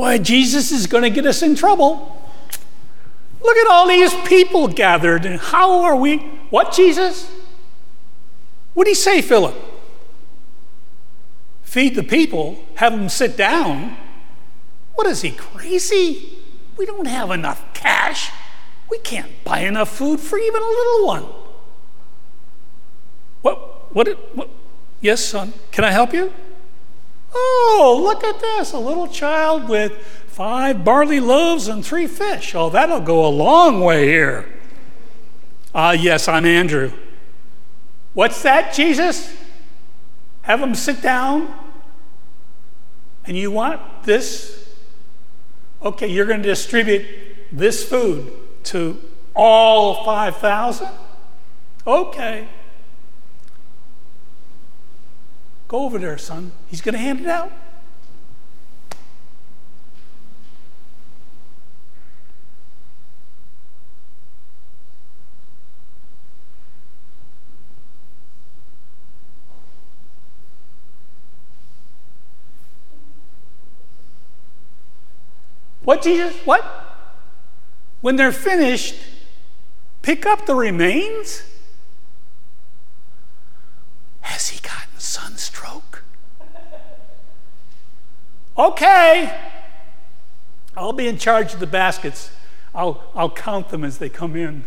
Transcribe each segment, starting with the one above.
Boy, Jesus is going to get us in trouble. Look at all these people gathered, and how are we? What, Jesus? What did he say, Philip? Feed the people, have them sit down. What is he, crazy? We don't have enough cash. We can't buy enough food for even a little one. What, what, what? Yes, son, can I help you? Oh, look at this a little child with five barley loaves and three fish. Oh, that'll go a long way here. Ah, uh, yes, I'm Andrew. What's that, Jesus? Have them sit down? And you want this? Okay, you're going to distribute this food to all 5,000? Okay. Go over there, son. He's going to hand it out. What, Jesus? What? When they're finished, pick up the remains? Has he gotten sunstroke? okay. I'll be in charge of the baskets. I'll, I'll count them as they come in.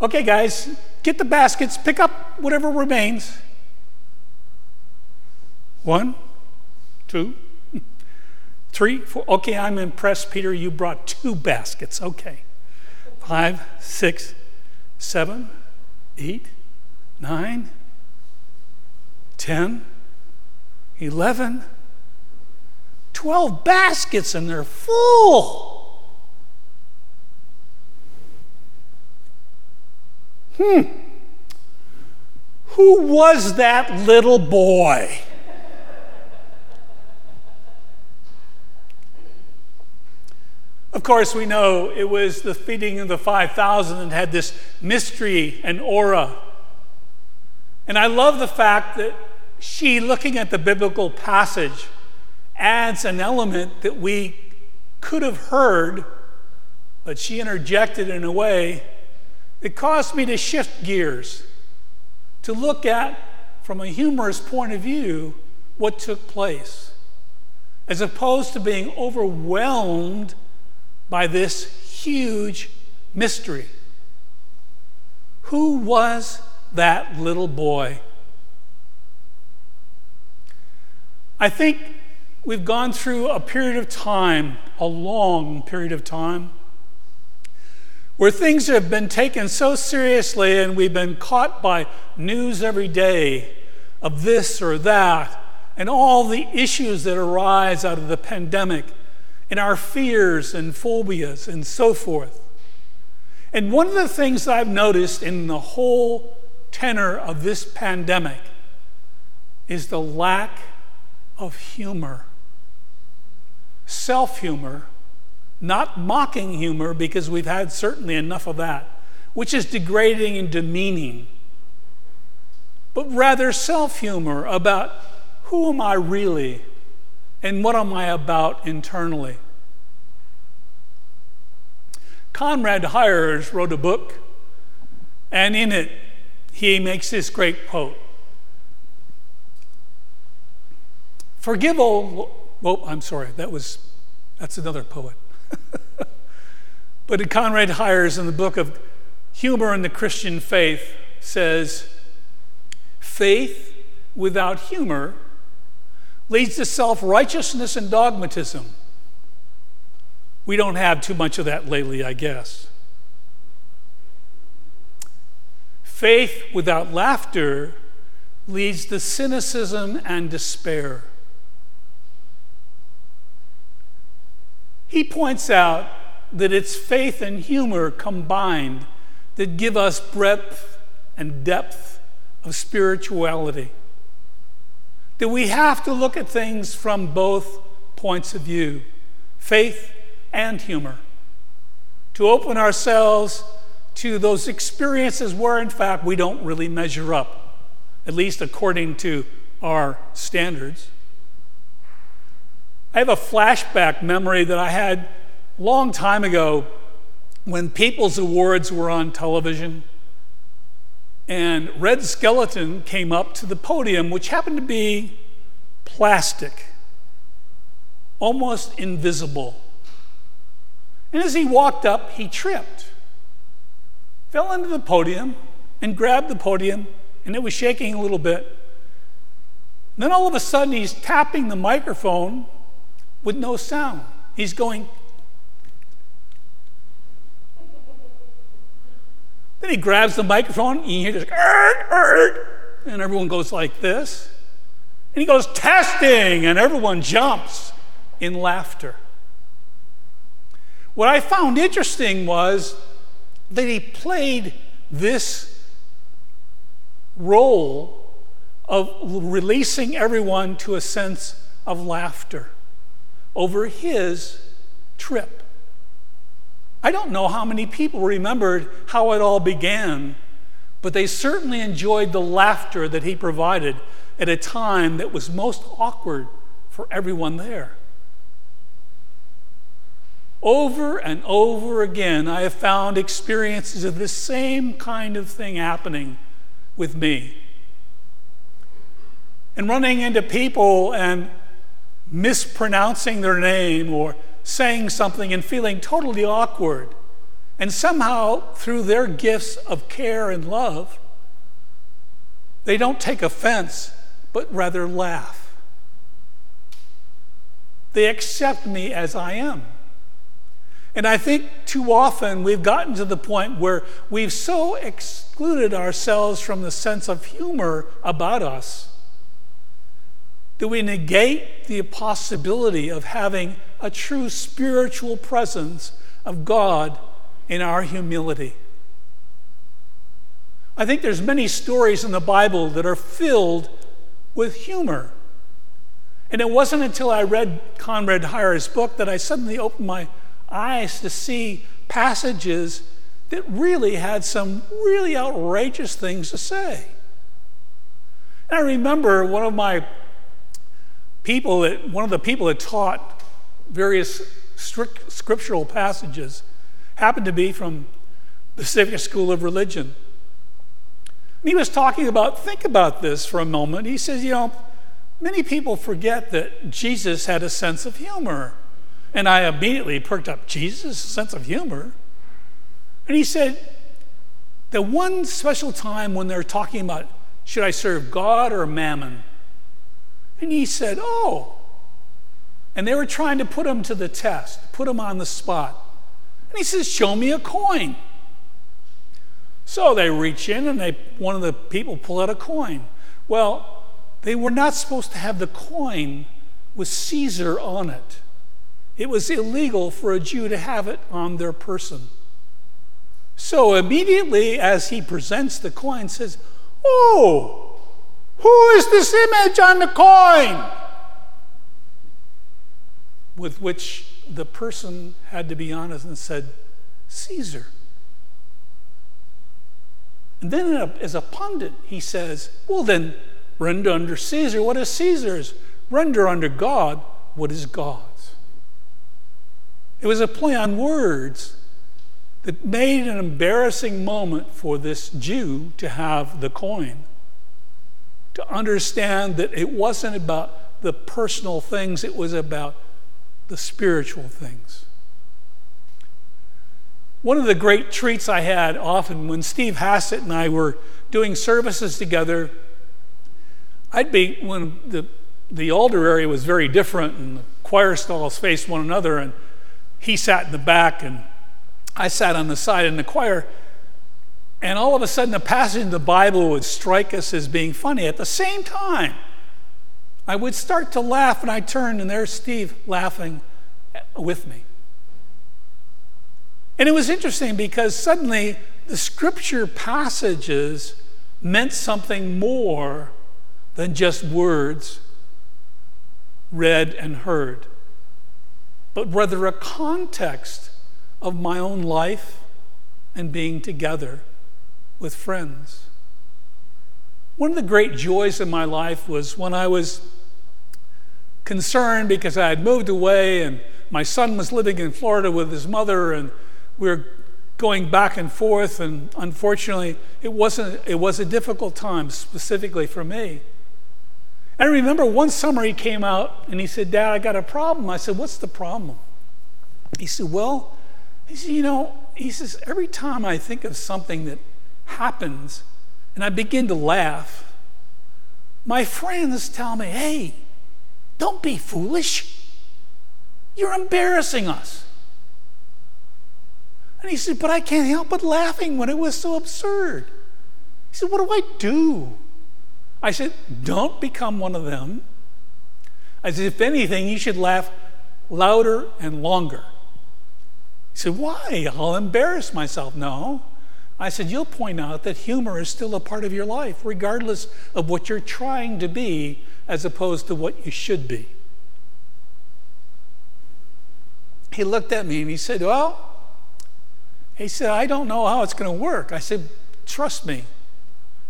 Okay, guys, get the baskets, pick up whatever remains. One, two, Three, four. Okay, I'm impressed, Peter. You brought two baskets. Okay. Five, six, seven, eight, nine, ten, eleven, twelve baskets, and they're full. Hmm. Who was that little boy? Of course, we know it was the feeding of the 5,000 and had this mystery and aura. And I love the fact that she, looking at the biblical passage, adds an element that we could have heard, but she interjected in a way that caused me to shift gears, to look at, from a humorous point of view, what took place, as opposed to being overwhelmed by this huge mystery. Who was that little boy? I think we've gone through a period of time, a long period of time, where things have been taken so seriously and we've been caught by news every day of this or that and all the issues that arise out of the pandemic and our fears and phobias and so forth. And one of the things I've noticed in the whole tenor of this pandemic is the lack of humor. Self humor, not mocking humor, because we've had certainly enough of that, which is degrading and demeaning, but rather self humor about who am I really? and what am I about internally? Conrad Hyers wrote a book, and in it, he makes this great quote Forgive all. Oh, I'm sorry, that was, that's another poet. but Conrad Hyers, in the book of Humor in the Christian Faith, says, Faith without humor leads to self righteousness and dogmatism. We don't have too much of that lately, I guess. Faith without laughter leads to cynicism and despair. He points out that it's faith and humor combined that give us breadth and depth of spirituality that we have to look at things from both points of view faith and humor to open ourselves to those experiences where, in fact, we don't really measure up, at least according to our standards. I have a flashback memory that I had a long time ago when People's Awards were on television. And Red Skelton came up to the podium, which happened to be plastic, almost invisible. And as he walked up, he tripped, fell into the podium, and grabbed the podium, and it was shaking a little bit. Then all of a sudden, he's tapping the microphone with no sound. He's going. Then he grabs the microphone, and you hear this, and everyone goes like this. And he goes, testing, and everyone jumps in laughter. What I found interesting was that he played this role of releasing everyone to a sense of laughter over his trip. I don't know how many people remembered how it all began, but they certainly enjoyed the laughter that he provided at a time that was most awkward for everyone there. Over and over again, I have found experiences of this same kind of thing happening with me. And running into people and mispronouncing their name or saying something and feeling totally awkward. And somehow, through their gifts of care and love, they don't take offense, but rather laugh. They accept me as I am. And I think too often we've gotten to the point where we've so excluded ourselves from the sense of humor about us that we negate the possibility of having a true spiritual presence of God in our humility. I think there's many stories in the Bible that are filled with humor. And it wasn't until I read Conrad Hyers' book that I suddenly opened my eyes to see passages that really had some really outrageous things to say. And I remember one of my people that one of the people that taught various strict scriptural passages happened to be from the Pacific School of Religion. And he was talking about, think about this for a moment. He says, you know, many people forget that Jesus had a sense of humor. And I immediately perked up, Jesus, sense of humor. And he said, the one special time when they're talking about should I serve God or mammon? And he said, Oh. And they were trying to put him to the test, put him on the spot. And he says, Show me a coin. So they reach in and they, one of the people pull out a coin. Well, they were not supposed to have the coin with Caesar on it. It was illegal for a Jew to have it on their person. So immediately as he presents the coin, says, Oh, who is this image on the coin? With which the person had to be honest and said, Caesar. And then, as a pundit, he says, Well, then, render under Caesar what is Caesar's, render under God what is God's. It was a play on words that made an embarrassing moment for this Jew to have the coin to understand that it wasn't about the personal things, it was about the spiritual things. One of the great treats I had often when Steve Hassett and I were doing services together, I'd be, when the, the altar area was very different and the choir stalls faced one another, and he sat in the back and I sat on the side in the choir. And all of a sudden, a passage in the Bible would strike us as being funny. At the same time, I would start to laugh, and I turned, and there's Steve laughing with me. And it was interesting because suddenly the scripture passages meant something more than just words read and heard, but rather a context of my own life and being together with friends. One of the great joys in my life was when I was concerned because I had moved away and my son was living in Florida with his mother and we were going back and forth and unfortunately it wasn't it was a difficult time specifically for me. I remember one summer he came out and he said, Dad, I got a problem. I said, What's the problem? He said, Well, he said, You know, he says, every time I think of something that happens and I begin to laugh, my friends tell me, Hey, don't be foolish. You're embarrassing us. And he said, But I can't help but laughing when it was so absurd. He said, What do I do? I said, Don't become one of them. I said, If anything, you should laugh louder and longer. He said, Why? I'll embarrass myself. No. I said, You'll point out that humor is still a part of your life, regardless of what you're trying to be as opposed to what you should be. He looked at me and he said, Well, he said, I don't know how it's going to work. I said, Trust me.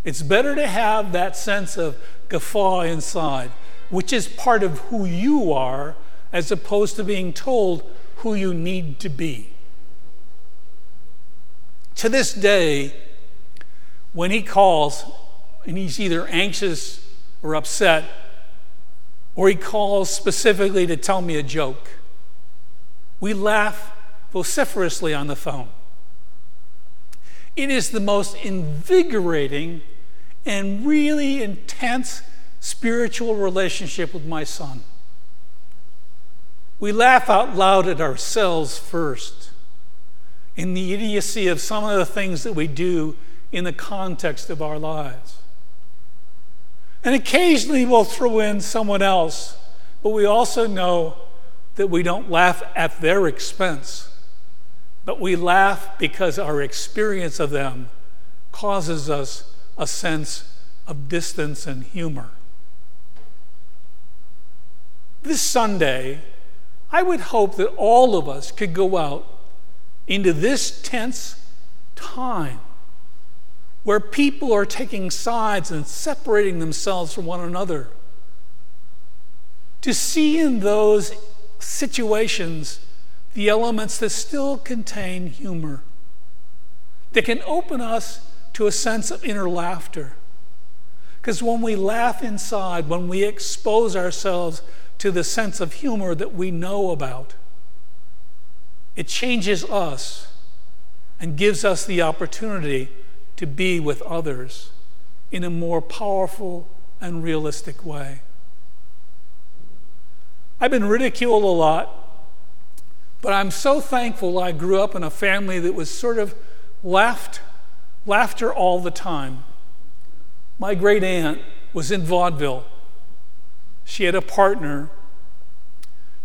It's better to have that sense of guffaw inside, which is part of who you are, as opposed to being told who you need to be. To this day, when he calls and he's either anxious or upset, or he calls specifically to tell me a joke, we laugh vociferously on the phone. It is the most invigorating and really intense spiritual relationship with my son. We laugh out loud at ourselves first in the idiocy of some of the things that we do in the context of our lives. And occasionally we'll throw in someone else, but we also know that we don't laugh at their expense but we laugh because our experience of them causes us a sense of distance and humor. This Sunday, I would hope that all of us could go out into this tense time where people are taking sides and separating themselves from one another. To see in those situations the elements that still contain humor, that can open us to a sense of inner laughter. Because when we laugh inside, when we expose ourselves to the sense of humor that we know about, it changes us and gives us the opportunity to be with others in a more powerful and realistic way. I've been ridiculed a lot but I'm so thankful I grew up in a family that was sort of laughed, laughter all the time. My great aunt was in vaudeville. She had a partner,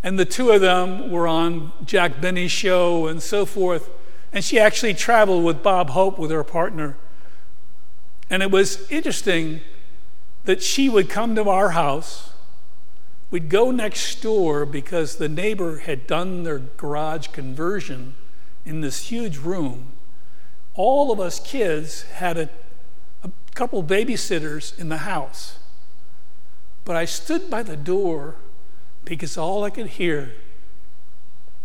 and the two of them were on Jack Benny's show and so forth. And she actually traveled with Bob Hope with her partner. And it was interesting that she would come to our house We'd go next door because the neighbor had done their garage conversion in this huge room. All of us kids had a, a couple babysitters in the house. But I stood by the door because all I could hear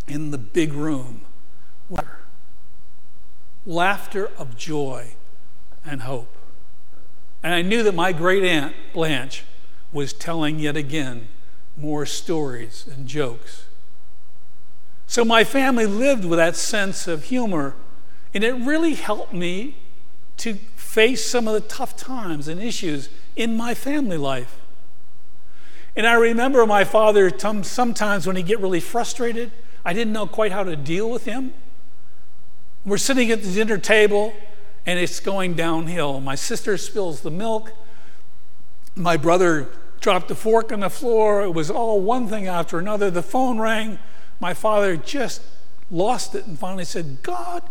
in the big room was laughter of joy and hope. And I knew that my great aunt, Blanche, was telling yet again more stories and jokes. So my family lived with that sense of humor, and it really helped me to face some of the tough times and issues in my family life. And I remember my father, sometimes when he'd get really frustrated, I didn't know quite how to deal with him. We're sitting at the dinner table, and it's going downhill. My sister spills the milk. My brother dropped the fork on the floor. It was all one thing after another. The phone rang. My father just lost it and finally said, God,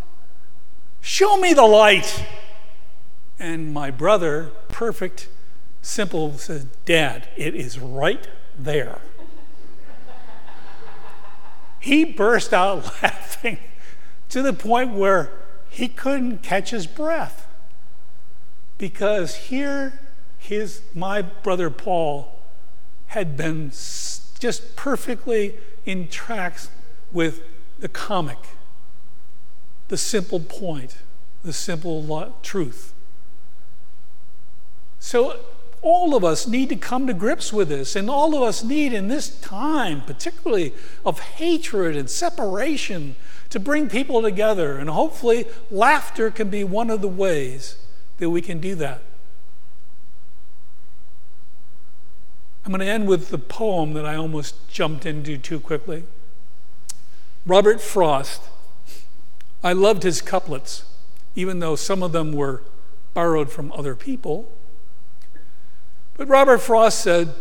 show me the light. And my brother, perfect, simple, says, Dad, it is right there. he burst out laughing to the point where he couldn't catch his breath because here his, my brother Paul had been just perfectly in tracks with the comic, the simple point, the simple truth. So, all of us need to come to grips with this, and all of us need in this time, particularly of hatred and separation, to bring people together. And hopefully, laughter can be one of the ways that we can do that. I'm going to end with the poem that I almost jumped into too quickly. Robert Frost. I loved his couplets, even though some of them were borrowed from other people. But Robert Frost said,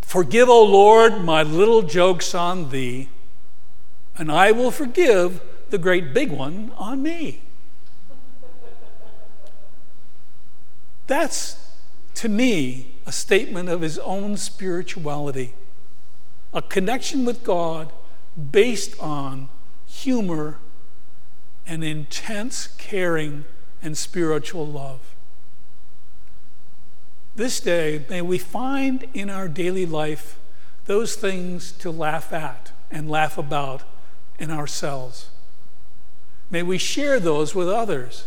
Forgive, O Lord, my little jokes on thee, and I will forgive the great big one on me. That's, to me, a statement of his own spirituality, a connection with God based on humor and intense caring and spiritual love. This day, may we find in our daily life those things to laugh at and laugh about in ourselves. May we share those with others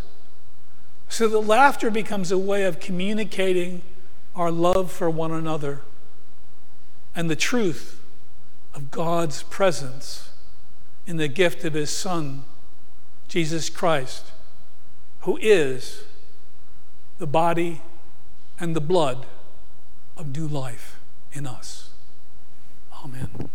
so that laughter becomes a way of communicating our love for one another and the truth of God's presence in the gift of His Son, Jesus Christ, who is the body and the blood of new life in us. Amen.